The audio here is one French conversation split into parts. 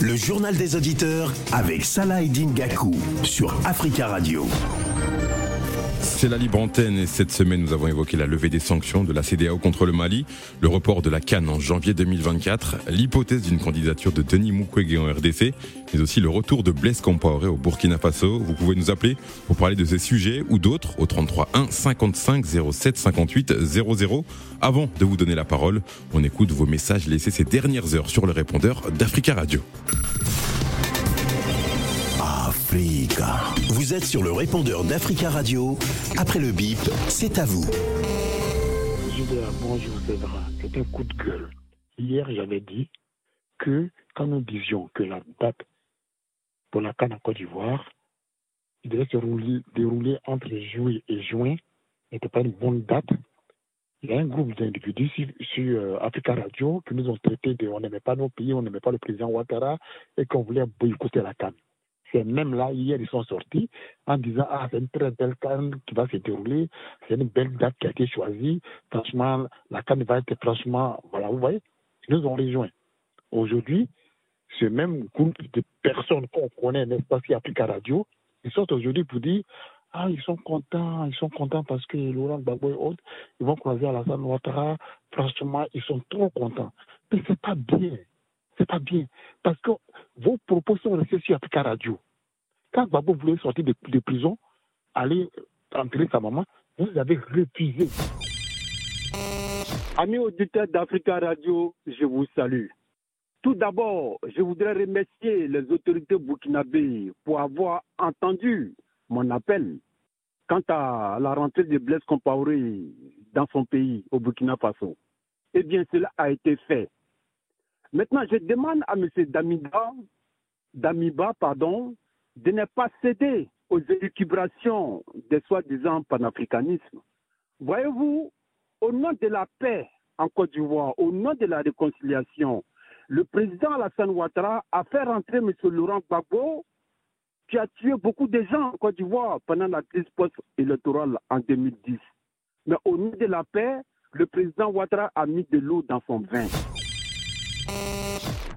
Le journal des auditeurs avec Salah Gakou sur Africa Radio. C'est la libre antenne et cette semaine nous avons évoqué la levée des sanctions de la CDAO contre le Mali, le report de la Cannes en janvier 2024, l'hypothèse d'une candidature de Denis Mukwege en RDC, mais aussi le retour de Blaise Compaoré au Burkina Faso. Vous pouvez nous appeler pour parler de ces sujets ou d'autres au 33 1 55 07 58 00. Avant de vous donner la parole, on écoute vos messages laissés ces dernières heures sur le répondeur d'Africa Radio. Vous êtes sur le répondeur d'Africa Radio. Après le bip, c'est à vous. bonjour Cédra. C'est un coup de gueule. Hier, j'avais dit que quand nous disions que la date pour la Cannes en Côte d'Ivoire, il devait se dérouler entre juillet et juin, n'était pas une bonne date. Il y a un groupe d'individus sur, euh, Africa Radio qui nous ont traité de on n'aimait pas nos pays, on n'aimait pas le président Ouattara et qu'on voulait boycotter la Cannes. C'est même là, hier, ils sont sortis en disant Ah, c'est une très belle canne qui va se dérouler, c'est une belle date qui a été choisie. Franchement, la canne va être franchement. Voilà, vous voyez, ils nous ont rejoints. Aujourd'hui, ce même groupe de personnes qu'on connaît, n'est-ce pas, qui appliquent à radio, ils sortent aujourd'hui pour dire ah, ils sont contents, ils sont contents parce que Laurent Gbagbo et autres, ils vont croiser Alassane Ouattara. Franchement, ils sont trop contents. Mais c'est pas bien c'est pas bien. Parce que vos propos sont restés sur Africa Radio. Quand Babo voulait sortir de, de prison, aller enterrer sa maman, vous avez refusé. Amis auditeurs d'Africa Radio, je vous salue. Tout d'abord, je voudrais remercier les autorités burkinabées pour avoir entendu mon appel quant à la rentrée de Blaise Compaoré dans son pays, au Burkina Faso. Eh bien, cela a été fait. Maintenant, je demande à M. Damiba, Damiba pardon, de ne pas céder aux élucubrations des soi-disant panafricanisme. Voyez-vous, au nom de la paix en Côte d'Ivoire, au nom de la réconciliation, le président Alassane Ouattara a fait rentrer M. Laurent Gbagbo, qui a tué beaucoup de gens en Côte d'Ivoire pendant la crise post-électorale en 2010. Mais au nom de la paix, le président Ouattara a mis de l'eau dans son vin.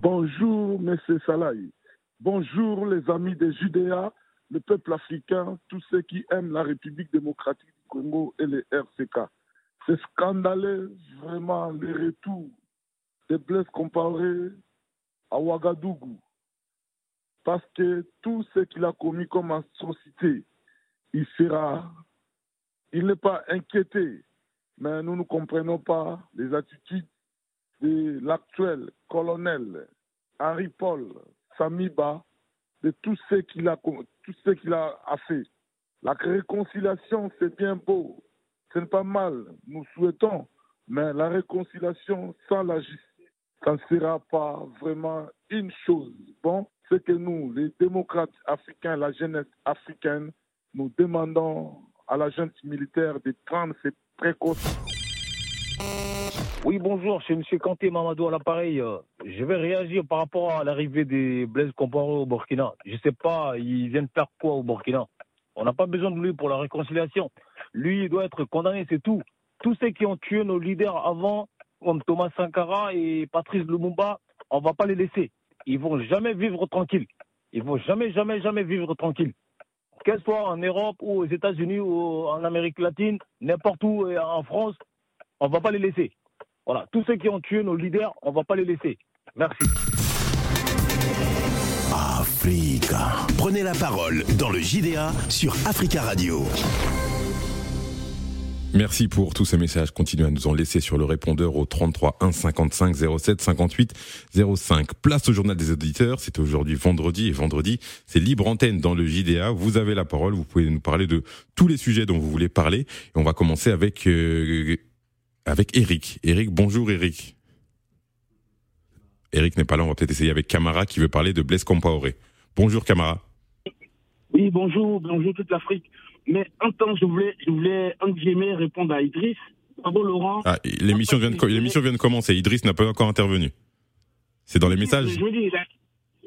Bonjour, M. Salahi. Bonjour, les amis des Judéa, le peuple africain, tous ceux qui aiment la République démocratique du Congo et les RCK. C'est scandaleux, vraiment, les retours des Blaise comparés à Ouagadougou. Parce que tout ce qu'il a commis comme atrocité, il sera. Il n'est pas inquiété. Mais nous ne comprenons pas les attitudes de l'actuel colonel Henri Paul Samiba, de tout ce qu'il a, tout ce qu'il a, fait. La réconciliation, c'est bien beau, ce n'est pas mal, nous souhaitons, mais la réconciliation sans la justice, ça ne sera pas vraiment une chose. Bon, c'est que nous, les démocrates africains, la jeunesse africaine, nous demandons à la jeune militaire de prendre ses précautions. Oui, bonjour, c'est M. Kanté Mamadou à l'appareil. Euh, je vais réagir par rapport à l'arrivée des Blaise Compaoré au Burkina. Je ne sais pas, ils viennent faire quoi au Burkina On n'a pas besoin de lui pour la réconciliation. Lui, il doit être condamné, c'est tout. Tous ceux qui ont tué nos leaders avant, comme Thomas Sankara et Patrice Lumumba, on ne va pas les laisser. Ils vont jamais vivre tranquilles. Ils vont jamais, jamais, jamais vivre tranquilles. Qu'elle soit en Europe ou aux États-Unis ou en Amérique latine, n'importe où, en France, on va pas les laisser. Voilà, tous ceux qui ont tué nos leaders, on ne va pas les laisser. Merci. Africa. Prenez la parole dans le JDA sur Africa Radio. Merci pour tous ces messages. Continuez à nous en laisser sur le répondeur au 33 1 55 07 58 05. Place au journal des auditeurs. C'est aujourd'hui vendredi et vendredi, c'est libre antenne dans le JDA. Vous avez la parole. Vous pouvez nous parler de tous les sujets dont vous voulez parler. Et on va commencer avec euh, avec Eric. Eric, bonjour Eric. Eric n'est pas là, on va peut-être essayer avec Camara qui veut parler de Blaise Compaoré. Bonjour Camara. Oui, bonjour, bonjour toute l'Afrique. Mais en temps, je voulais, je voulais, en répondre à Idriss. Bravo Laurent. Ah, l'émission vient, de, l'émission vient de commencer. Idriss n'a pas encore intervenu. C'est dans les messages je veux dire,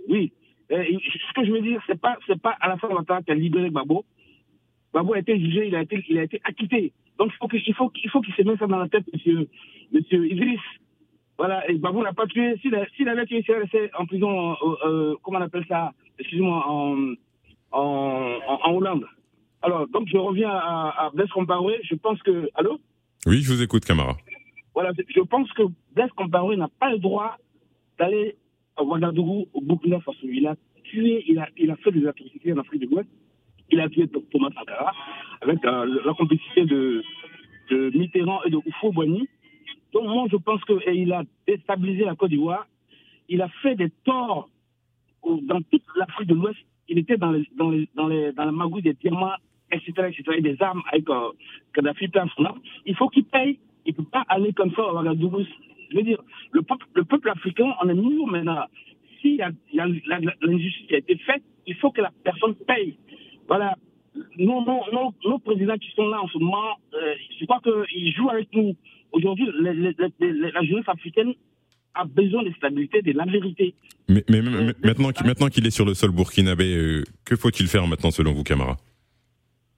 Oui. Euh, ce que je veux dire, c'est pas, c'est pas à la fin de qui a libéré Babo. Babo a été jugé, il a été, il a été acquitté. Donc il faut qu'il faut, qu'il faut qu'il se mette ça dans la tête, monsieur, monsieur Idriss. Voilà, et Babou n'a pas tué. S'il avait tué, il serait resté en prison, euh, euh, comment on appelle ça Excusez-moi, en, en, en, Hollande. Alors, donc je reviens à, à Blaise Compaoré. Je pense que. Allô? Oui, je vous écoute, Camara. Voilà, je pense que Blaise Compaoré n'a pas le droit d'aller à Ouagadougou, au Burkina Faso. Il a tué, il a, il a fait des atrocités en Afrique de l'Ouest. Il a tué Thomas Sankara avec euh, la complicité de, Mitterrand et de Oufo Boigny. Donc moi, je pense qu'il a déstabilisé la Côte d'Ivoire. Il a fait des torts dans toute l'Afrique de l'Ouest. Il était dans, dans, dans, la magouille des diamants, etc., etc., et des armes avec euh, Kadhafi plein Il faut qu'il paye. Il ne peut pas aller comme ça à Ouagadougou. Je veux dire, le peuple, le peuple africain, on est nous maintenant. S'il y a, l'injustice qui a été faite, il faut que la personne paye. Voilà. Nos, nos, nos, présidents qui sont là en ce moment, euh, je crois qu'ils jouent avec nous. Aujourd'hui, la jeunesse africaine a besoin de stabilité, de la vérité. Mais, mais, euh, maintenant, maintenant qu'il est sur le sol burkinabé, euh, que faut-il faire maintenant selon vous, Camara?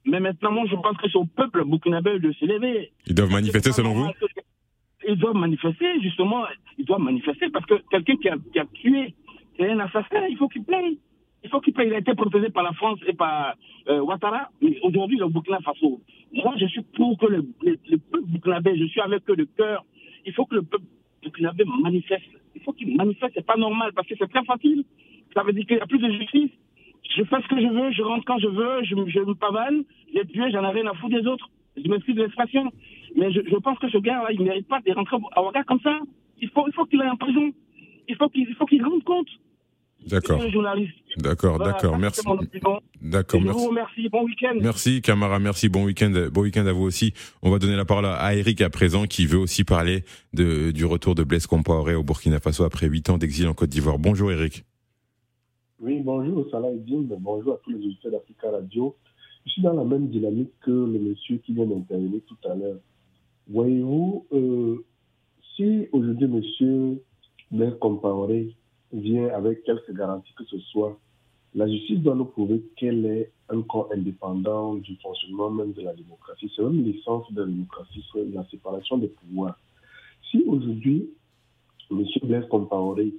Mais maintenant, moi, je pense que c'est au peuple burkinabé de se lever. Ils doivent manifester selon vous Ils doivent manifester, justement. Ils doivent manifester parce que quelqu'un qui a, qui a tué, c'est un assassin, il faut qu'il paye. Il faut qu'il paye. Il a été protégé par la France et par euh, Ouattara. Mais aujourd'hui, le Burkina Faso, moi, je suis pour que le, le, peuple burkinabé, je suis avec eux de cœur. Il faut que le peuple burkinabé manifeste. Il faut qu'il manifeste. C'est pas normal parce que c'est très facile. Ça veut dire qu'il n'y a plus de justice. Je fais ce que je veux, je rentre quand je veux, je, me pavane, j'ai tué, j'en ai rien à foutre des autres. Je m'excuse de l'expression. Mais je, je, pense que ce gars-là, il ne mérite pas de rentrer à Ouaga comme ça. Il faut, il faut qu'il aille en prison. Il faut qu'il qu rende compte. D'accord. D'accord, d'accord. Merci. D'accord. Merci. vous remercie. Bon week-end. Merci, Camara. Merci. Bon week-end. Bon week-end à vous aussi. On va donner la parole à Eric à présent, qui veut aussi parler de, du retour de Blaise Compaoré au Burkina Faso après huit ans d'exil en Côte d'Ivoire. Bonjour, Eric. Oui, bonjour, Salah Eddin. Bonjour à tous les auditeurs d'Africa Radio. Je suis dans la même dynamique que le monsieur qui vient d'intervenir tout à l'heure. Voyez-vous, euh, si aujourd'hui monsieur Blaise Compaoré vient avec quelques garanties que ce soit, la justice doit nous prouver qu'elle est un corps indépendant du fonctionnement même de la démocratie. C'est même l'essence de la démocratie, c'est la séparation des pouvoirs. Si aujourd'hui, M. Blaise Compaoré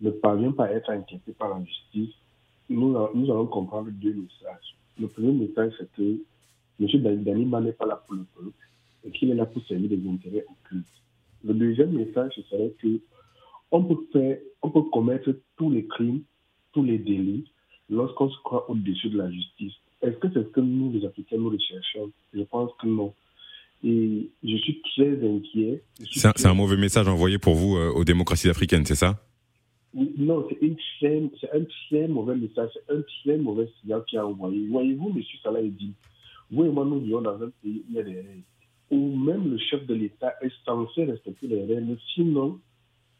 ne parvient pas à être inquiété par la justice, nous, nous allons comprendre deux messages. Le premier message, c'est que M. Danima n'est pas là pour le peuple et qu'il est là pour servir des intérêts occultes. Le deuxième message, ce serait que on peut faire, on peut commettre tous les crimes, tous les délits lorsqu'on se croit au-dessus de la justice. Est-ce que c'est ce que nous, les Africains, nous recherchons? Je pense que non. Et je suis très inquiet. C'est un, mauvais message envoyé pour vous euh, aux démocraties africaines, c'est ça? Non, c'est un très mauvais message, c'est un très mauvais signal qui a envoyé. Voyez-vous, M. Salah dit, vous et moi, nous vivons dans un pays où il y a des règles, où même le chef de l'État est censé respecter les règles, sinon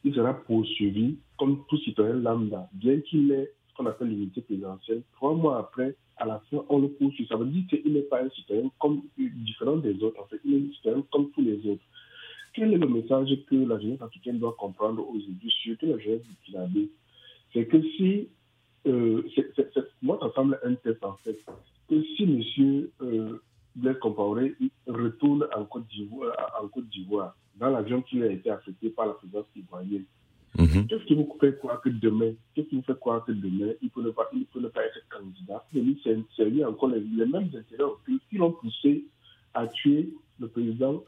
il sera poursuivi comme tout citoyen lambda, bien qu'il ait ce qu'on appelle l'unité présidentielle. Trois mois après, à la fin, on le poursuit. Ça veut dire qu'il n'est pas un citoyen comme, différent des autres. En fait, il est un citoyen comme tous les autres. Quel est le message que la jeunesse africaine doit comprendre aujourd'hui, surtout la jeunesse du Kinabé? C'est que si, euh, moi, ça semble un test en fait, que si M. Euh, Blaise Compaoré retourne en Côte d'Ivoire, dans l'avion qui a été affecté par la présidence ivoirienne. Mhm. Qu'est-ce qui vous fait croire que demain, qu'est-ce qui vous fait croire que demain, il ne peut pas, il peut pas être candidat? C'est lui encore les, les, mêmes intérêts qui l'ont poussé à tuer le président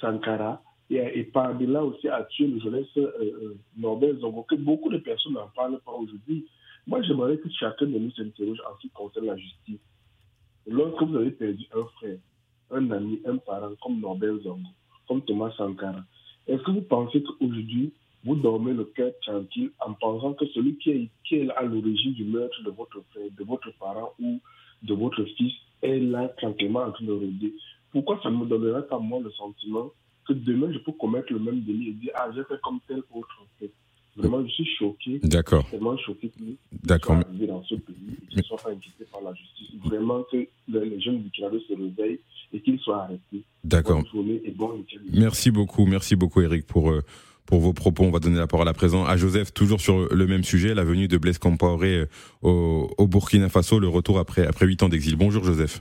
Sankara et, et par-delà aussi à tuer le jeunesse euh, euh Norbert Zongo, que beaucoup de personnes n'en parlent pas aujourd'hui. Moi, j'aimerais que chacun de nous s'interroge en ce qui concerne la justice. Lorsque vous avez perdu un frère, un ami, un parent comme Norbert Zongo, comme Thomas Sankara. Est-ce que vous pensez qu'aujourd'hui, vous dormez le cœur tranquille en pensant que celui qui est, qui est à l'origine du meurtre de votre frère, de votre parent ou de votre fils est là tranquillement en train de rôder Pourquoi ça ne me donnerait pas moi le sentiment que demain je peux commettre le même délit et dire Ah, j'ai fait comme tel autre fait? Vraiment, je suis choqué. D'accord. Vraiment choqué que D'accord. dans ce pays et qu'ils ne soient pas inquiétés par la justice. Vraiment que les jeunes du se réveillent et qu'ils soient arrêtés. D'accord. merci beaucoup, merci beaucoup Eric pour euh, pour vos propos. On va donner la parole à présent à Joseph, toujours sur le même sujet, la venue de Blaise Compaoré euh, au, au, Burkina Faso, le retour après après huit ans d'exil. Bonjour Joseph.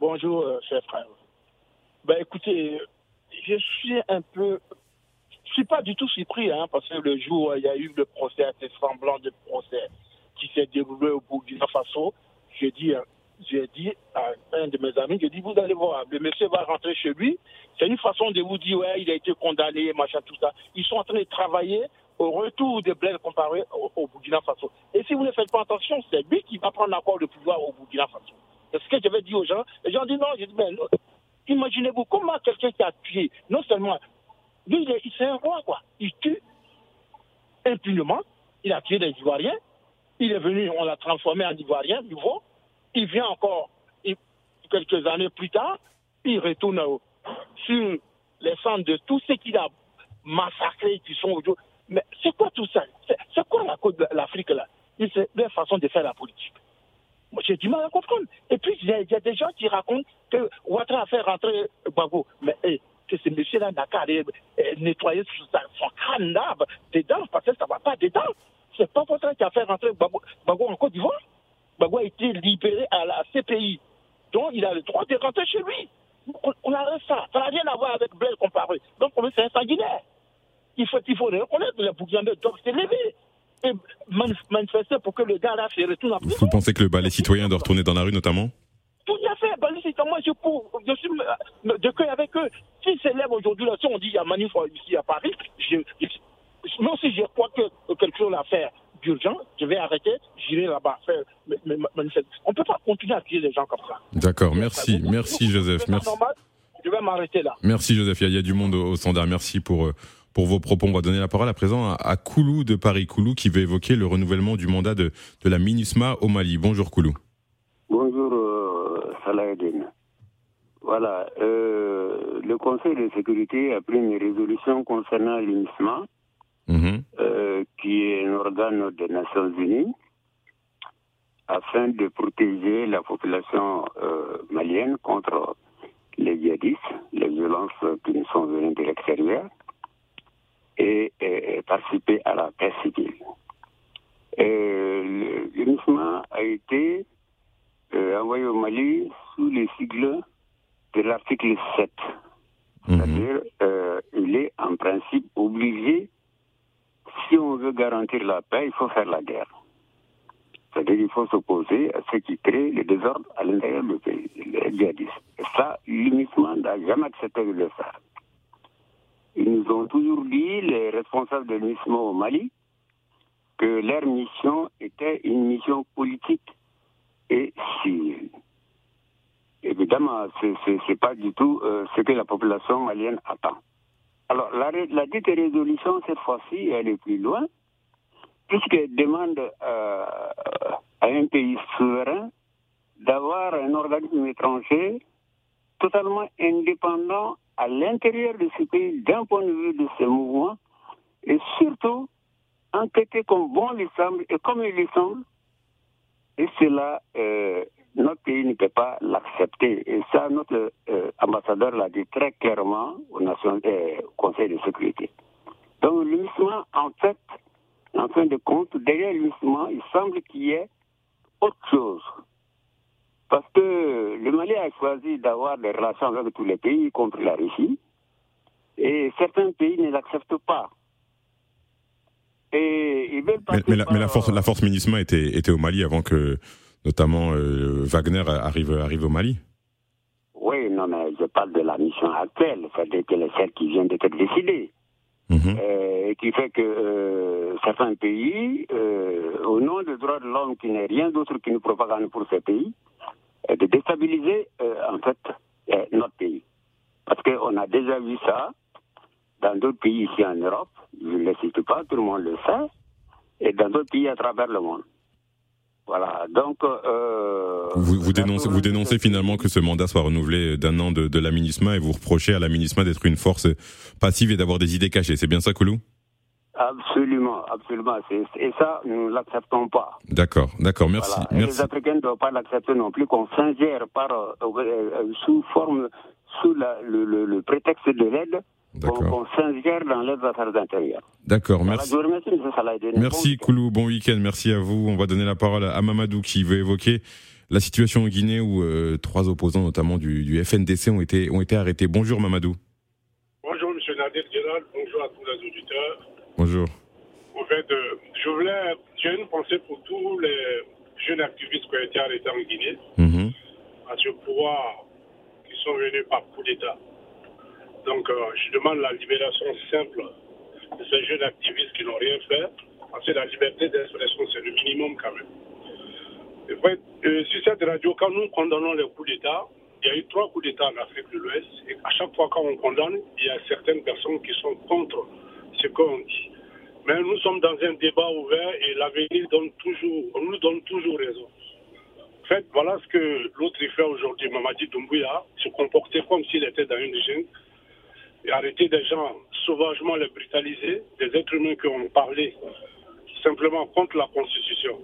Bonjour, euh, cher frère. Ben écoutez, je suis un peu je suis pas du tout surpris, hein, parce que le jour où il y a eu le procès, ce semblant de procès qui s'est déroulé au Burkina Faso, j'ai dit, euh, j'ai dit à un de mes amis, j'ai dit, vous allez voir, le monsieur va rentrer chez lui. C'est une façon de vous dire, ouais, il a été condamné, machin, tout ça. Ils sont en train de travailler au retour des Blaise comparé au, au, Burkina Faso. Et si vous ne faites pas attention, c'est lui qui va prendre encore le pouvoir au Burkina Faso. C'est ce que j'avais dit aux gens. Les gens disent non, j'ai dit, mais imaginez-vous comment quelqu'un qui a tué, non seulement, lui, il est, c'est un roi, quoi. Il tue impunément, il a tué des Ivoiriens, il est venu, on l'a transformé en Ivoirien nouveau, il vient encore quelques années plus tard, il retourne sur les centres de tous ceux qu'il a massacrés, qui sont aujourd'hui. Mais c'est quoi tout ça? C'est quoi la côte de l'Afrique là? C'est leur façon de faire la politique. Moi, j'ai du mal à comprendre. Et puis, il y, a, des gens qui racontent que Ouattara a fait rentrer Bago. Mais que ce monsieur-là n'a qu'à aller nettoyer son crâne là, dedans, parce que ça ne va pas dedans. C'est pas Ouattara qui a fait rentrer Bago en Côte d'Ivoire. Bago a été libéré à la CPI. Donc, il a le droit de rentrer chez lui. On, on arrête ça. Ça n'a rien à voir avec Blaise comparé. Donc, c'est un sanguinaire. Il faut, il faut reconnaître que le Burkinabé doit se lever et manifester pour que le gars là se retourne en prison. Vous pensez que le balai citoyen doit retourner dans la rue notamment? Tout à fait, balai citoyen. Moi, je, pour, je suis de cœur avec eux. S'ils s'élèvent aujourd'hui, là, si on dit qu'il y a manif ici à Paris, je, je, non, si je crois que quelque chose à faire d'urgent, je vais arrêter, j'irai là-bas faire. On ne peut pas continuer à tuer les gens comme ça. D'accord, merci, merci Joseph. Merci. Normal, je vais m'arrêter là. Merci Joseph, il y a du monde au, au standard. Merci pour. Euh, pour vos propos. On va donner la parole à présent à, Koulou de Paris. Koulou qui veut évoquer le renouvellement du mandat de, de la MINUSMA au Mali. Bonjour Koulou. Bonjour euh. Voilà, euh, le Conseil de sécurité a pris une résolution concernant l'UNISMA, mmh. euh, qui est un organe des Nations Unies, afin de protéger la population euh, malienne contre les djihadistes, les violences qui nous sont venues de l'extérieur et, et, participer à la paix civile. L'UNISMA a été euh, envoyé au Mali sous les sigles de l'article 7. Mmh. C'est-à-dire, euh, il est en principe obligé, si on veut garantir la paix, il faut faire la guerre. C'est-à-dire qu'il faut s'opposer à ce qui crée le désordre à l'intérieur du pays, les djihadistes. Et ça, l'UNISMA n'a jamais accepté de le faire. Ils nous ont toujours dit, les responsables de l'UNISMA au Mali, que leur mission était une mission politique et civile. Évidemment, ce n'est pas du tout euh, ce que la population malienne attend. Alors, la, dite résolution, cette fois-ci, elle est plus loin, puisqu'elle demande euh, à un pays souverain d'avoir un organisme étranger totalement indépendant à l'intérieur de ce pays d'un point de vue de ce mouvement et surtout enquêter comme bon lui semble et comme il lui semble. Et cela, euh, notre pays ne peut pas l'accepter. Et ça, notre euh, ambassadeur l'a dit très clairement au, Nation, euh, Conseil de sécurité. Donc, l'UNISMA, en fait, en fin de compte, derrière l'UNISMA, il semble qu'il y ait autre chose. Parce que le Mali a choisi d'avoir des relations avec tous les pays, y compris la Russie, et certains pays ne l'acceptent pas. Et ils veulent mais, mais, la, mais la, force, la force MINUSMA était, était au Mali avant que, notamment, euh, Wagner arrive, arrive au Mali Oui, non, mais je parle de la mission actuelle, c'est-à-dire que celle qui vient d'être décidée. Mmh. Euh, et qui fait que euh, certains pays, euh, au nom des droits de l'homme, qui n'est rien d'autre qu'une propagande pour ces pays, de déstabiliser en fait notre pays. Parce qu'on a déjà vu ça dans d'autres pays ici en Europe, je ne le cite pas, tout le monde le sait, et dans d'autres pays à travers le monde. Voilà, donc... Euh, vous, vous, dénoncez, vous dénoncez finalement que ce mandat soit renouvelé d'un an de, de la et vous reprochez à la MINUSMA d'être une force passive et d'avoir des idées cachées, c'est bien ça, Koulou? Absolument, absolument. Et ça, nous ne l'acceptons pas. D'accord, d'accord, merci. Voilà. merci. Les Africains ne doivent pas l'accepter non plus qu'on s'ingère par, euh, euh, sous forme, sous la, le, le, le, prétexte de l'aide, qu'on s'ingère dans les affaires intérieures. D'accord, merci. Merci, Koulou, bon week-end, merci à vous. On va donner la parole à Mamadou qui veut évoquer la situation en Guinée où euh, trois opposants, notamment du, du FNDC, ont été, ont été arrêtés. Bonjour Mamadou. Bonjour, monsieur Nadir Gérald. Bonjour à tous les auditeurs. Bonjour. En fait, euh, je voulais, j'ai une pensée pour tous les jeunes activistes qui ont été arrêtés en Guinée, Mhm. à ce pouvoir qui sont venus par coup d'État. Donc, euh, je demande la libération simple de ces jeunes activistes qui n'ont rien fait, parce que la liberté d'expression, c'est le minimum quand même. En fait, euh, sur cette radio, quand nous condamnons les coups d'État, il y a eu trois coups d'État en Afrique de l'Ouest, et à chaque fois quand on condamne, il y a certaines personnes qui sont contre ce qu'on dit. Mais nous sommes dans un débat ouvert et l'avenir donne toujours, nous donne toujours raison. En fait, voilà ce que l'autre fait aujourd'hui, Mamadi Doumbouya, se comporter comme s'il était dans une jungle et arrêter des gens sauvagement les brutaliser, des êtres humains qui ont parlé simplement contre la Constitution.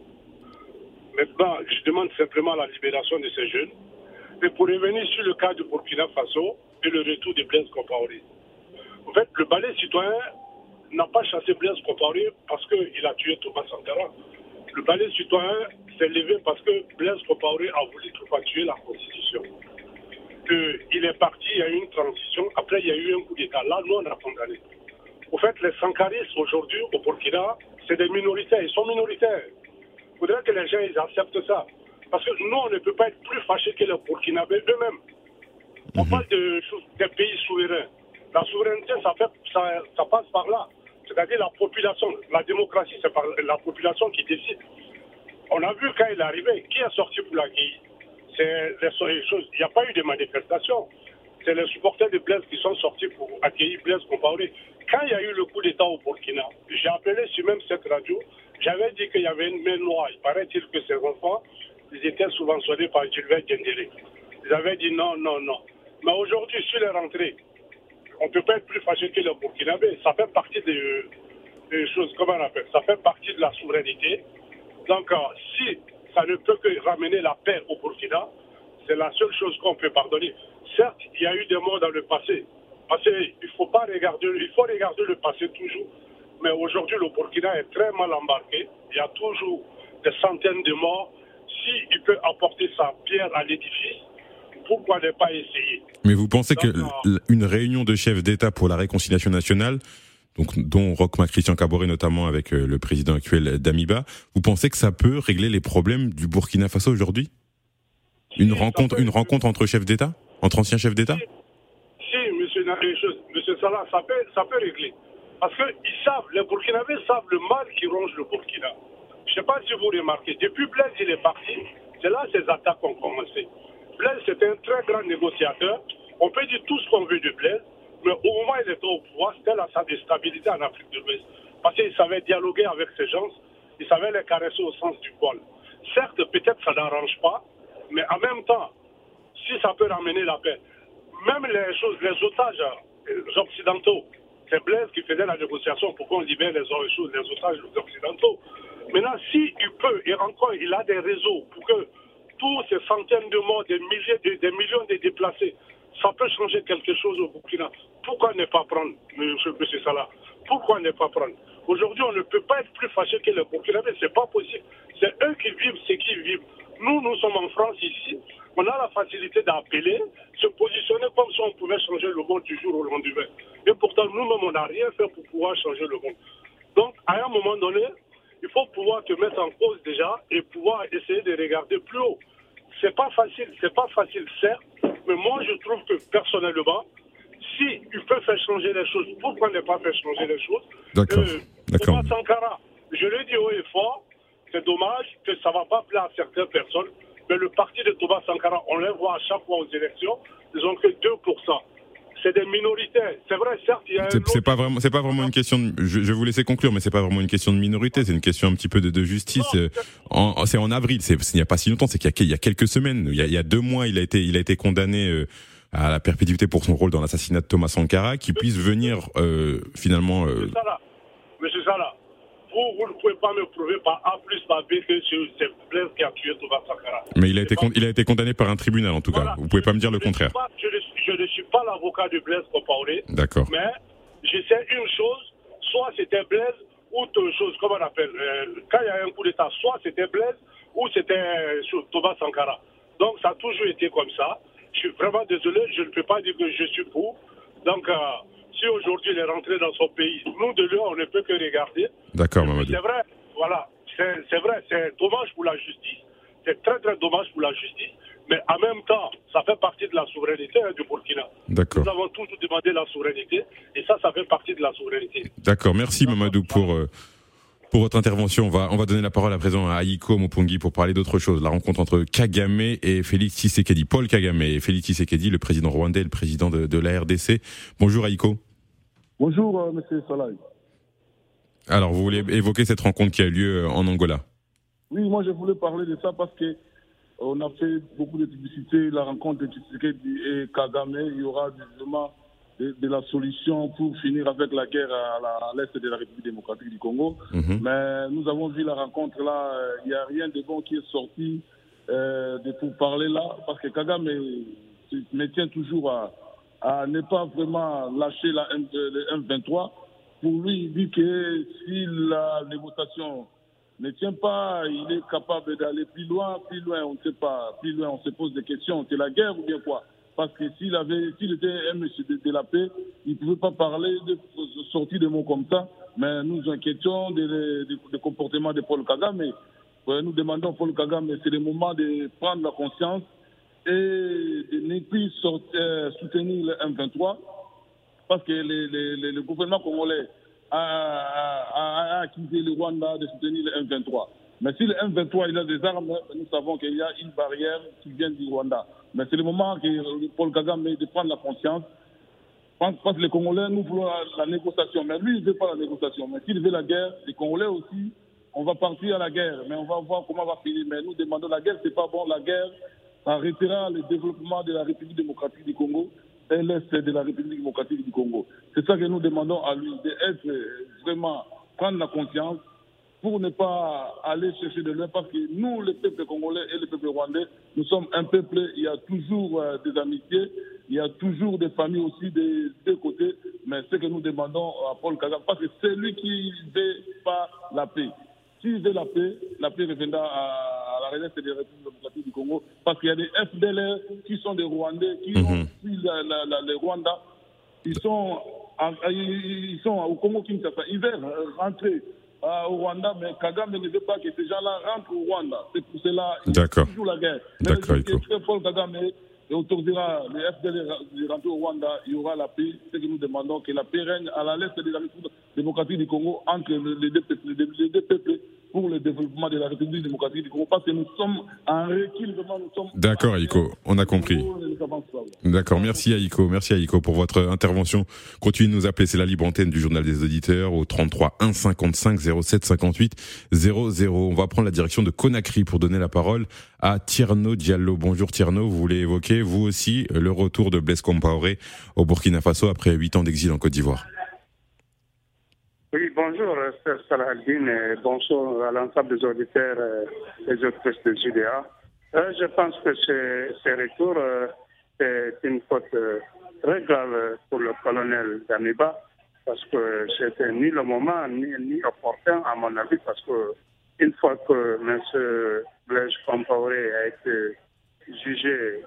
Maintenant, je demande simplement la libération de ces jeunes. Et pour revenir sur le cas du Burkina Faso et le retour de Blaise Compaoré. En fait, le balai citoyen n'a pas chassé Blaise Compaoré parce qu'il a tué Thomas Sankara. Le balai citoyen s'est levé parce que Blaise Compaoré a voulu tuer la Constitution. Que il est parti, il y a eu une transition, après il y a eu un coup d'État. Là, nous, on a condamné. Au fait, les Sankaristes aujourd'hui au Burkina, c'est des minoritaires, ils sont minoritaires. Il faudrait que les gens ils acceptent ça. Parce que nous, on ne peut pas être plus fâchés que les Burkinabés eux-mêmes. On parle de, choses- des pays souverains. La souveraineté, ça, fait, ça, ça passe par là. C'est-à-dire la population. La démocratie, c'est par la population qui décide. On a vu quand il est arrivé, qui est sorti pour l'accueillir Il n'y a pas eu de manifestation. C'est les supporters de Blaise qui sont sortis pour accueillir Blaise Compaoré. Quand il y a eu le coup d'État au Burkina, j'ai appelé sur même cette radio, j'avais dit qu'il y avait une même loi. Il paraît-il que ces enfants, ils étaient subventionnés par Gilbert Gendéré. Ils avaient dit non, non, non. Mais aujourd'hui, sur les rentrées, on ne peut pas être plus fâché que le Burkinabé. Ça fait partie des, des choses, comment on appelle Ça fait partie de la souveraineté. Donc, euh, si ça ne peut que ramener la paix au Burkina, c'est la seule chose qu'on peut pardonner. Certes, il y a eu des morts dans le passé. Parce qu'il faut pas regarder, il faut regarder le passé toujours. Mais aujourd'hui, le Burkina est très mal embarqué. Il y a toujours des centaines de morts. S'il peut apporter sa pierre à l'édifice, pourquoi ne pas essayer? Mais vous pensez que l- une réunion de chefs d'État pour la réconciliation nationale, donc dont Rochma Christian Caboret notamment avec euh, le président actuel d'Amiba, vous pensez que ça peut régler les problèmes du Burkina Faso aujourd'hui? Une rencontre, une rencontre entre chefs d'État, entre anciens chefs d'État? Si, monsieur, euh, monsieur Salah, ça peut, ça peut régler. Parce qu'ils savent, les Burkinabés savent le mal qui ronge le Burkina. Je ne sais pas si vous remarquez, depuis Blaise, il est parti, c'est là que ces attaques ont commencé. Blaise, c'était un très grand négociateur. On peut dire tout ce qu'on veut de Blaise, mais au moment où il était au pouvoir, c'était là sa déstabilité en Afrique de l'Ouest. Parce qu'il savait dialoguer avec ces gens, il savait les caresser au sens du poil. Certes, peut-être ça n'arrange pas, mais en même temps, si ça peut ramener la paix, même les choses, les otages euh, les occidentaux, c'est Blaise qui faisait la négociation pour qu'on libère les, choses, les otages occidentaux. Maintenant, s'il peut, et encore, il a des réseaux pour que tous ces centaines de morts, des milliers, de- des millions de déplacés, ça peut changer quelque chose au Burkina. Pourquoi ne pas prendre, monsieur Salah Pourquoi ne pas prendre Aujourd'hui, on ne peut pas être plus fâché que les Burkinabés, c'est pas possible. C'est eux qui vivent ce qu'ils vivent. Nous, nous sommes en France ici, on a la facilité d'appeler, se positionner comme si on pouvait changer le monde du jour au lendemain. Et pourtant, nous-mêmes, on n'a rien fait pour pouvoir changer le monde. Donc, à un moment donné, il faut pouvoir te mettre en cause déjà et pouvoir essayer de regarder plus haut. C'est pas facile, c'est pas facile, certes, mais moi, je trouve que personnellement, si il peut faire changer les choses, pourquoi ne pas faire changer les choses? D'accord. Euh, D'accord. Sankara, je le dis haut et fort, c'est dommage que ça ne va pas plaire à certaines personnes, mais le parti de Thomas Sankara, on les voit à chaque fois aux élections, ils ont que 2%. C'est des minoritaires. C'est vrai, certes, il y a C'est c'est pas vraiment, c'est pas vraiment une question. De, je, je vais vous laisser conclure, mais c'est pas vraiment une question de minorité. C'est une question un petit peu de, de justice. Euh, en- C'est en avril. C'est il n'y a pas si longtemps. C'est qu'il y a, il y a quelques semaines. Il y a, il y a deux mois, il a été, il a été condamné euh, à la perpétuité pour son rôle dans l'assassinat de Thomas Sankara, qui puisse venir euh, finalement. euh, Monsieur Salah, Monsieur Salah, vous, vous ne pouvez pas me prouver par A plus par B que c'est Blaise qui a tué Thomas Sankara. mais il a été, con- il a été condamné par un tribunal en tout cas. Vous pouvez pas me dire le contraire. Pas- Je ne, suis- je ne suis pas l'avocat de Blaise Compaoré. D'accord. Mais je sais une chose, soit c'était Blaise ou autre chose, comment on appelle, euh, quand il y a un coup d'État, soit c'était Blaise ou c'était Thomas Sankara. Donc ça a toujours été comme ça. Je suis vraiment désolé, je ne peux pas dire que je suis pour. Donc euh, si aujourd'hui il est rentré dans son pays, nous de lui, on ne peut que regarder. D'accord, Mamadou. C'est vrai, voilà, c'est vrai, c'est dommage pour la justice. C'est très très dommage pour la justice. Mais en même temps, ça fait partie de la souveraineté hein, du Burkina. D'accord. Nous avons toujours demandé la souveraineté et ça, ça fait partie de la souveraineté. D'accord, merci Mamadou pour, euh, pour votre intervention. On va, on va donner la parole à présent à Aiko Mopongi pour parler d'autre chose. La rencontre entre Kagame et Félix Tshisekedi. Paul Kagame et Félix Tshisekedi, le président rwandais et le président de, de la RDC. Bonjour Aiko. Bonjour, euh, monsieur Salai. Alors, vous voulez évoquer cette rencontre qui a eu lieu euh, en Angola? Oui, moi je voulais parler de ça parce que euh, on a fait beaucoup de publicité, la rencontre de Tshisekedi et Kagame. Il y aura justement de, de la solution pour finir avec la guerre à l'est de la République démocratique du Congo. Mhm. Mais nous avons vu la rencontre là, euh, il n'y a rien de bon qui est sorti euh, de pour parler là, parce que Kagame se maintient toujours à, à ne pas vraiment lâcher la M, euh, le M23. Pour lui, il dit que si la négociation ne tient pas, il est capable d'aller plus loin, plus loin, on ne sait pas, plus loin, on se pose des questions. C'est la guerre ou bien quoi Parce que s'il avait, s'il était un monsieur de, la paix, il ne pouvait pas parler de, sortir de mots comme ça. Mais nous inquiétons des de, de comportements de Paul Kagame. Nous demandons à Paul Kagame, c'est le moment de prendre la conscience et de ne plus euh, soutenir le M23 parce que le, gouvernement congolais a- a accusé le Rwanda de soutenir le M23. Mais si le M23 il a des armes, nous savons qu'il y a une barrière qui vient du Rwanda. Mais c'est le moment que Paul Kagame de prendre la conscience. Parce que les Congolais, nous voulons la, négociation. Mais lui, il ne veut pas la négociation. Mais s'il veut la guerre, les Congolais aussi, on va partir à la guerre. Mais on va voir comment va finir. Mais nous demandons la guerre, c'est pas bon. La guerre arrêtera le développement de la République démocratique du Congo et l'Est de la République démocratique du Congo. C'est ça que nous demandons à lui, d'être vraiment, prendre la conscience pour ne pas aller chercher de loin, parce que nous, le peuple congolais et le peuple rwandais, nous sommes un peuple, il y a toujours euh, des amitiés, il y a toujours des familles aussi des deux côtés, mais ce que nous demandons à Paul Kagame, parce que c'est lui qui ne veut pas la paix. S'il veut la paix, la paix reviendra à, la relève de la République démocratique du Congo, parce qu'il y a des FDLR qui sont des Rwandais, qui ont fui la, la, la- le Rwanda, ils sont, ils sont au Congo Kinshasa. Ils veulent rentrer euh, au Rwanda, mais Kagame ne veut pas que ces gens-là rentrent au Rwanda. C'est pour cela qu'il D'accord. toujours la guerre. D'accord, Iko. que Paul Kagame autorisera les FDL de rentrer au Rwanda, il y aura la paix. C'est que nous demandons que la paix règne à la l'est de la République démocratique du Congo entre les deux peuples, les deux peuples pour le développement de la République démocratique du Congo. Parce que nous sommes en recul, vraiment, nous sommes D'accord, Aiko, on a compris. D'accord, merci Aiko, merci Aiko pour votre intervention. Continuez de nous appeler, c'est la libre antenne du journal des auditeurs au 33 1 55 07 58 00. On va prendre la direction de Conakry pour donner la parole à Tierno Diallo. Bonjour Tierno, vous voulez évoquer vous aussi le retour de Blaise Compaoré au Burkina Faso après huit ans d'exil en Côte d'Ivoire? Oui, bonjour, euh, Sir Salah Al-Din, et bonjour à l'ensemble des auditeurs euh, et des autres de JDA. Euh, je pense que ce, retour, euh, c'est une faute euh, très grave euh, pour le colonel Damiba, parce que c'était ni le moment, ni, ni opportun, à mon avis, parce que une fois que M. Blaise Compaoré a été jugé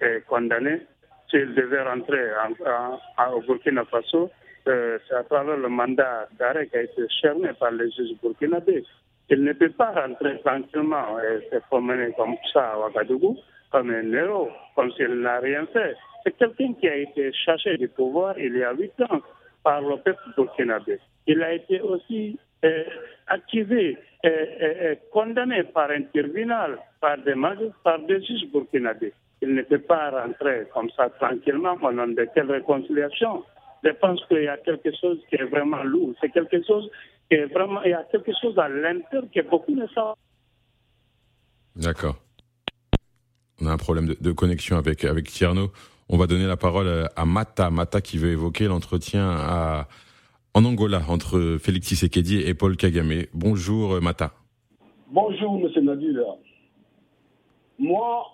et condamné, s'il devait rentrer en- en- en- au Burkina Faso, euh, c'est à travers le mandat d'arrêt qui a été cerné par les juges burkinabés. Il ne peut pas rentrer tranquillement et se promener comme ça à Ouagadougou, comme un héros, comme s'il n'a rien fait. C'est quelqu'un qui a été cherché du pouvoir il y a huit ans par le peuple burkinabé. Il a été aussi euh, accusé et, et- et condamné par un tribunal, par des par des juges burkinabés. Il ne peut pas rentrer comme ça tranquillement au nom de quelle réconciliation? Je pense qu'il y a quelque chose qui est vraiment lourd. C'est quelque chose qui est vraiment, il y a quelque chose à l'intérieur que beaucoup ne savent D'accord. On a un problème de, de connexion avec, avec Tierno. On va donner la parole euh, à Mata. Mata qui veut évoquer l'entretien à, en Angola entre Félix Tshisekedi et Paul Kagame. Bonjour euh, Mata. Bonjour, M. Nadir. Moi,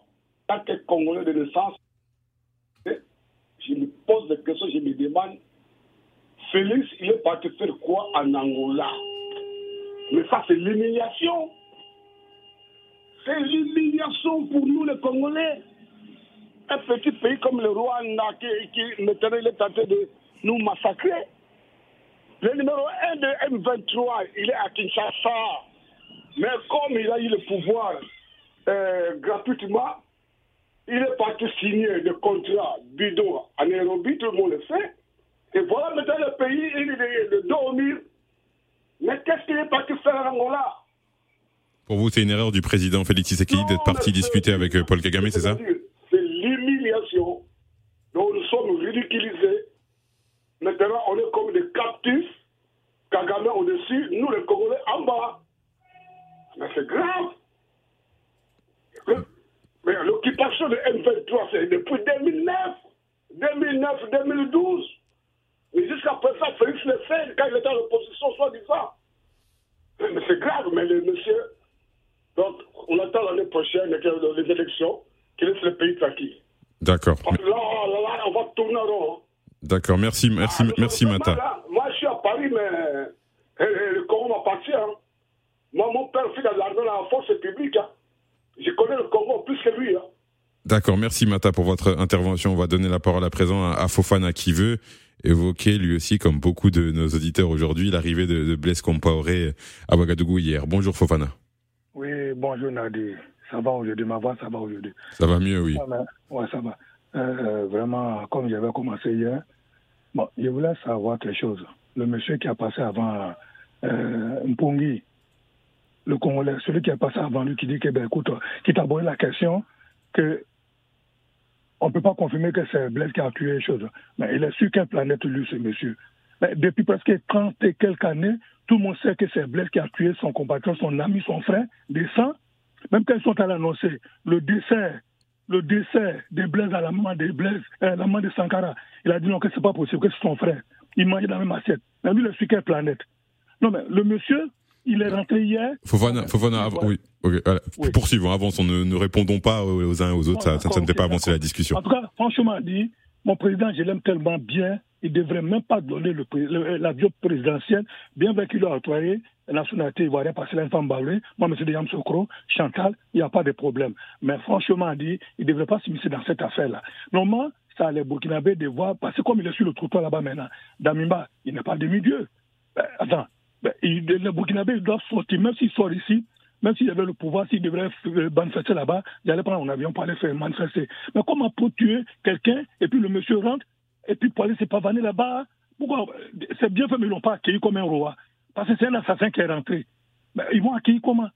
tant que Congolais de naissance, je me pose des questions, je me demande, Félix, il est parti faire quoi en Angola? Mais ça, c'est l'humiliation. C'est l'humiliation pour nous, les Congolais. Un petit pays comme le Rwanda qui, qui maintenant il est tenté de, nous massacrer. Le numéro 1 de M23, il est à Kinshasa. Mais comme il a eu le pouvoir euh, gratuitement, il est parti signer le contrat bidon à Nairobi, tout le monde le sait. Et voilà maintenant le pays, il est de dos au mur. Mais qu'est-ce qu'il est parti faire en Angola? Pour vous, c'est une erreur du président Félix Tshisekedi d'être parti discuter avec euh, Paul Kagame, c'est ça? C'est l'humiliation. Donc nous sommes ridiculisés. Maintenant, on est comme des captifs. Kagame au-dessus, nous les Congolais en bas. Mais c'est grave. Le- Mais de M23, c'est depuis 2009, 2009, 2012. Mais jusqu'à présent, Félix le fait quand il était en opposition, soi-disant. Mais mais c'est grave, mais le monsieur. Donc, on attend l'année prochaine, les élections, qu'il laisse le pays tranquille. D'accord. Parce que là, là, là, on va tourner en rond. hein. D'accord, merci, merci, merci Vraiment, Mata. là, moi, je suis à Paris, mais eh, eh, le Congo m'appartient. Hein. Moi, mon père fait de l'argent dans la force publique. Hein. Je connais le Congo plus que lui. Hein. D'accord, merci Mata pour votre intervention. On va donner la parole à présent à, Fofana qui veut évoquer lui aussi, comme beaucoup de nos auditeurs aujourd'hui, l'arrivée de, de Blaise Compaoré à Ouagadougou hier. Bonjour Fofana. Oui, bonjour Nadi. Ça va aujourd'hui, ma voix, ça va aujourd'hui? Ça va mieux, oui. Va, ouais, ça va. Euh, euh, vraiment, comme j'avais commencé hier, bon, je voulais savoir quelque chose. Le monsieur qui a passé avant euh, Mpongi, le Congolais, celui qui a passé avant lui, qui dit que, ben, écoute, qui t'a abordé la question que on ne peut pas confirmer que c'est Blaise qui a tué les choses. Mais il est sur quelle planète, lui, ce monsieur Mais Depuis presque 30 et quelques années, tout le monde sait que c'est Blaise qui a tué son compatriote, son ami, son frère, des sangs. Même quand ils sont allés annoncer le décès, le décès de Blaise à la maman de Blaise, euh, la maman de Sankara, il a dit non, que c'est pas possible, que c'est son frère. Il mangeait dans la même assiette. Mais lui, il est sur quelle planète Non, mais le monsieur, il est rentré hier. Fofana, Fofana, av- oui. ok, voilà. Poursuivons, avançons. Ne, ne répondons pas aux uns et aux autres. Ça, ça, ça ne fait pas avancer la discussion. En tout cas, franchement dit, mon président, je l'aime tellement bien, il ne devrait même pas donner le, le- l'avion présidentiel, bien vrai qu'il a octroyé la nationalité ivoirienne parce qu'il a une femme baoulée. Moi, M. Deyam Sokro, Chantal, il n'y a pas de problème. Mais franchement dit, il ne devrait pas s'immiscer dans cette affaire-là. Normalement, ça les Burkinabés de voir, parce que comme il est sur le trottoir là-bas maintenant, Damimba, il n'est pas demi-dieu. Ben, attends, ben, les Burkinabés ils doivent sortir, même s'ils sortent ici, même s'il y avait le pouvoir, s'il devrait euh, manifester là-bas, j'allais prendre mon avion pour aller faire manifester. Mais comment pour tuer quelqu'un et puis le monsieur rentre et puis pour aller se pavaner là-bas? Pourquoi? C'est bien fait, mais ils l'ont pas accueilli comme un roi. Parce que c'est un assassin qui est rentré. Mais ils vont accueillir comment?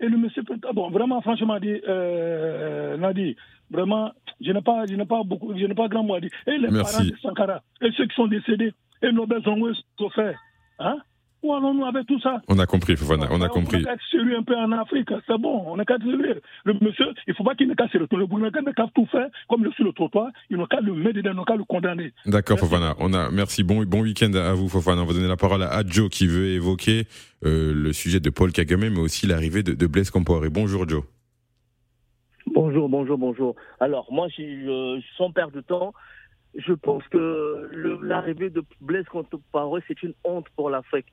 Et le monsieur, peut- ah bon, vraiment, franchement, dit, euh, Nadi, vraiment, je n'ai pas, je n'ai pas beaucoup, je n'ai pas grand mot à dire. Et les Merci. parents de Sankara, et ceux qui sont décédés, et Nobel Zongo, sont faits. Hein? Où allons-nous avec tout ça On a compris, Fofana, on a on compris. a être sérieux un peu en Afrique, c'est bon, on a qu'à sérieux. Le monsieur, il ne faut pas qu'il ne casse se retourner. Le Burkinabé n'a qu'à tout faire, comme il est sur le trottoir, il n'a qu'à le mettre dedans, il n'a qu'à le condamner. D'accord, Fofana. On a, merci. Bon, bon week-end à vous, Fofana. On va donner la parole à Joe qui veut évoquer euh, le sujet de Paul Kagame, mais aussi l'arrivée de, de Blaise Compaoré. Bonjour, Joe. Bonjour, bonjour, bonjour. Alors, moi, sans perdre de temps, je pense que le- l'arrivée de Blaise Compaoré, c'est une honte pour l'Afrique.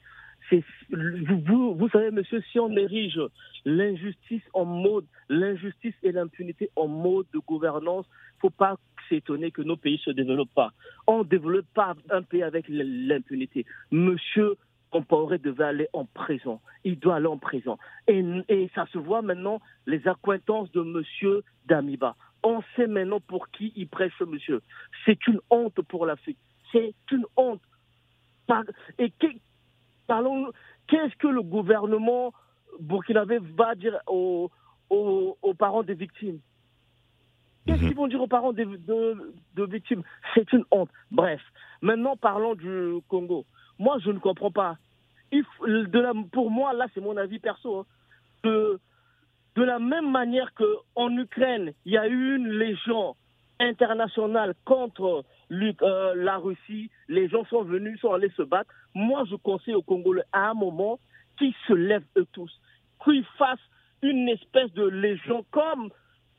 Vous, savez, monsieur, si on érige l'injustice en mode, l'injustice et l'impunité en mode de gouvernance, faut pas s'étonner que nos pays se développent pas. On ne développe pas un pays avec l'impunité. Monsieur Compaoré devait aller en prison. Il doit aller en prison. Et, ça se voit maintenant, les accointances de monsieur Damiba. On sait maintenant pour qui il prêche ce monsieur. C'est une honte pour l'Afrique. C'est une honte. Et parlons, qu'est-ce que le gouvernement burkinabé va dire aux, aux- aux parents des victimes? Qu'est-ce qu'ils vont dire aux parents des- de, de victimes? C'est une honte. Bref, maintenant parlons du Congo. Moi, je ne comprends pas. Il de la- pour moi, là, c'est mon avis perso. hein, que de la même manière qu'en Ukraine, il y a eu une légion internationale contre euh, la Russie, les gens sont venus, sont allés se battre. Moi, je conseille aux Congolais à un moment qu'ils se lèvent eux tous, qu'ils fassent une espèce de légion comme,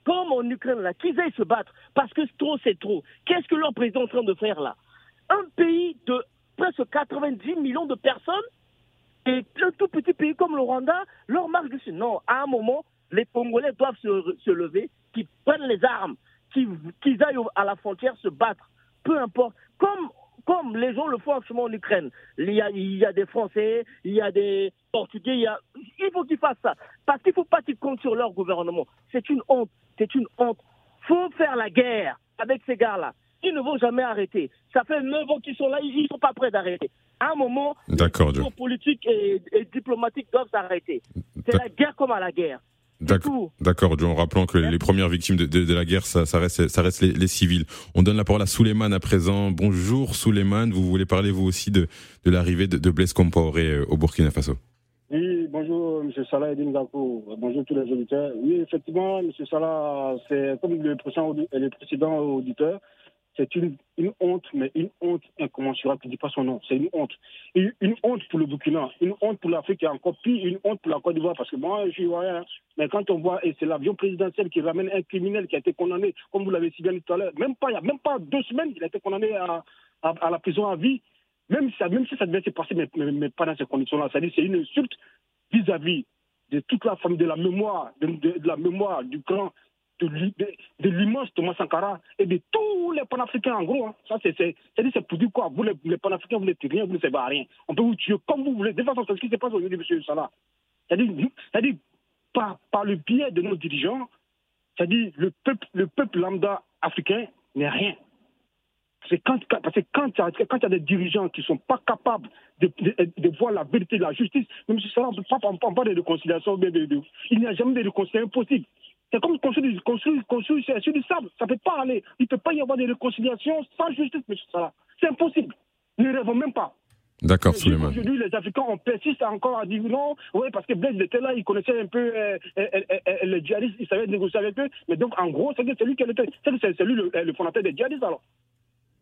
comme en Ukraine, là, qu'ils aillent se battre, parce que trop, c'est trop. Qu'est-ce que leur président est en train de faire là? Un pays de presque 90 millions de personnes et un tout petit pays comme le Rwanda leur marche dessus. Non, à un moment, les Congolais doivent se, lever, qu'ils prennent les armes, qu'ils aillent à la frontière se battre. Peu importe. Comme, comme les gens le font actuellement en Ukraine. Il y a, il y a des Français, il y a des Portugais, il, y a... il faut qu'ils fassent ça. Parce qu'il ne faut pas qu'ils comptent sur leur gouvernement. C'est une honte, c'est une honte. faut faire la guerre avec ces gars-là. Ils ne vont jamais arrêter. Ça fait 9 ans qu'ils sont là, ils ne sont pas prêts d'arrêter. À un moment, les politiques et, et diplomatiques doivent s'arrêter. C'est la guerre comme à la guerre. D'accord, d'accord, en rappelant que les premières victimes de, de, de la guerre, ça, ça reste, ça reste les, les, civils. On donne la parole à Souleymane à présent. Bonjour Souleymane, vous voulez parler vous aussi de, de l'arrivée de, de Blaise Compaoré au Burkina Faso Oui, bonjour M. Salah Gako, bonjour tous les auditeurs. Oui, effectivement, M. Salah, c'est comme le précédent, le précédent auditeur, c'est une, une, honte, mais une honte incommensurable, je ne dis pas son nom, c'est une honte. Une, honte pour le Burkina, une honte pour l'Afrique et encore pire, une honte pour la Côte d'Ivoire, parce que moi, je suis ivoirien, mais quand on voit, et c'est l'avion présidentiel qui ramène un criminel qui a été condamné, comme vous l'avez si bien dit tout à l'heure, même pas, il n'y a même pas deux semaines, il a été condamné à, à, la prison à vie, même si, ça, même si ça devait se passer, mais, mais, pas dans ces conditions-là. C'est-à-dire c'est une insulte vis-à-vis de toute la famille, de la mémoire, de, de, de la mémoire du grand de, de, de l'immense Thomas Sankara et de tous les panafricains en gros. Hein. Ça, c'est, pour dire quoi? Vous, les, les panafricains, vous n'êtes rien, vous ne servez à rien. On peut vous tuer comme vous voulez. De toute façon, c'est ce qui se passe aujourd'hui, M. Salah. C'est-à-dire, par, par le biais de nos dirigeants, c'est-à-dire le peuple, le peuple lambda africain n'est rien. Quand, parce que quand il y a des dirigeants qui ne sont pas capables de, de, de, voir la vérité, la justice, même si ne parle pas de réconciliation, de, de, il n'y a jamais de réconciliation possible. C'est comme construire, construire, construire sur du sable. Ça ne peut pas aller. Il ne peut pas y avoir de réconciliation sans justice, M. Salah. C'est impossible. Ne rêvons même pas. D'accord, Souleymane. Aujourd'hui, les Africains, on persiste encore à dire non, oui, parce que Blaise était là, il connaissait un peu euh, euh, euh, les djihadistes, il savait négocier avec eux. Mais donc, en gros, c'est lui, qui était, c'est lui le, le fondateur des djihadistes, alors.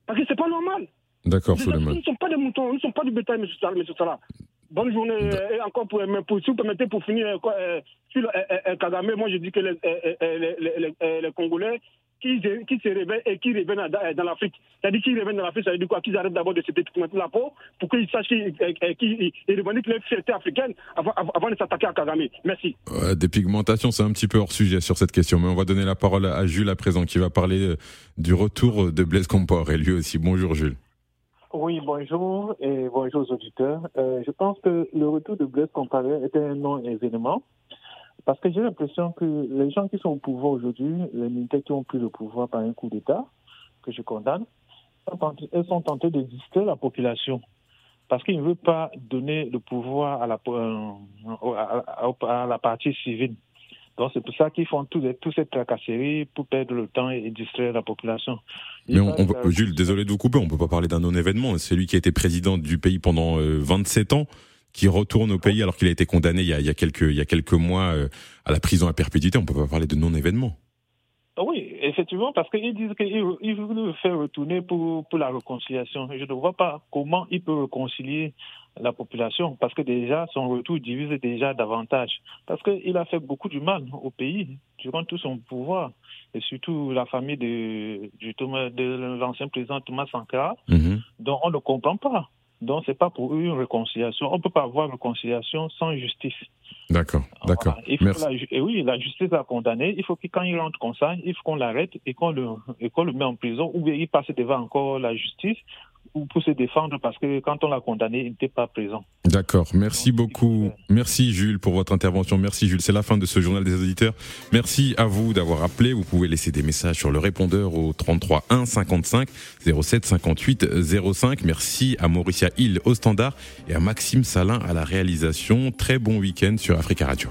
Parce que c'est pas normal. D'accord, Souleymane. Ils ne sont pas des moutons, ils ne sont pas du bétail, M. Salah. Bonne journée. Et encore, pour, pour, si vous permettez, pour finir, quoi, euh, sur le, euh, Kagame, moi je dis que les, les, les, les Congolais qui, qui, se réveillent et qui reviennent dans, dans l'Afrique. C'est-à-dire qu'ils reviennent dans l'Afrique, ça veut dire quoi? Qu'ils arrêtent d'abord de se détourner la peau pour qu'ils sachent qu'ils qu revendiquent leur fierté africaine avant, avant de s'attaquer à Kagame. Merci. Ouais, des pigmentations, c'est un petit peu hors sujet sur cette question, mais on va donner la parole à Jules à présent qui va parler du retour de Blaise Compaoré, lui aussi. Bonjour Jules. Oui, bonjour et bonjour aux auditeurs. Euh, je pense que le retour de Blaise Compaoré était un non-événement parce que j'ai l'impression que les gens qui sont au pouvoir aujourd'hui, les militaires qui ont pris le pouvoir par un coup d'État, que je condamne, elles sont tentées de distraire la population parce qu'ils ne veulent pas donner le pouvoir à la, à la partie civile. Donc c'est pour ça qu'ils font toutes tout cette tracasserie pour perdre le temps et distraire la population. Mais on, on, Jules, désolé de vous couper, on ne peut pas parler d'un non-événement. C'est lui qui a été président du pays pendant euh, 27 ans, qui retourne au pays alors qu'il a été condamné il y a, il y a, quelques, il y a quelques mois euh, à la prison à perpétuité. On ne peut pas parler de non-événement. Effectivement, parce qu'ils disent qu'ils veulent le faire retourner pour, pour la réconciliation. Je ne vois pas comment il peut réconcilier la population, parce que déjà, son retour divise déjà davantage. Parce qu'il a fait beaucoup du mal au pays durant tout son pouvoir, et surtout la famille de, du de l'ancien président Thomas Sankara, -hmm. dont on ne comprend pas. Donc, c'est pas pour eux une réconciliation. On peut pas avoir une réconciliation sans justice. D'accord, d'accord. Voilà. Et oui, la justice a condamné. Il faut que quand il rentre comme ça, il faut qu'on l'arrête et qu'on le, et qu'on le met en prison ou bien il passe devant encore la justice pour se défendre parce que quand on l'a condamné, il n'était pas présent. D'accord. Merci Donc, beaucoup. Merci Jules pour votre intervention. Merci Jules. C'est la fin de ce journal des auditeurs. Merci à vous d'avoir appelé. Vous pouvez laisser des messages sur le répondeur au 33 1 55 07 58 05. Merci à Mauricia Hill au standard et à Maxime Salin à la réalisation. Très bon week-end sur Africa Radio.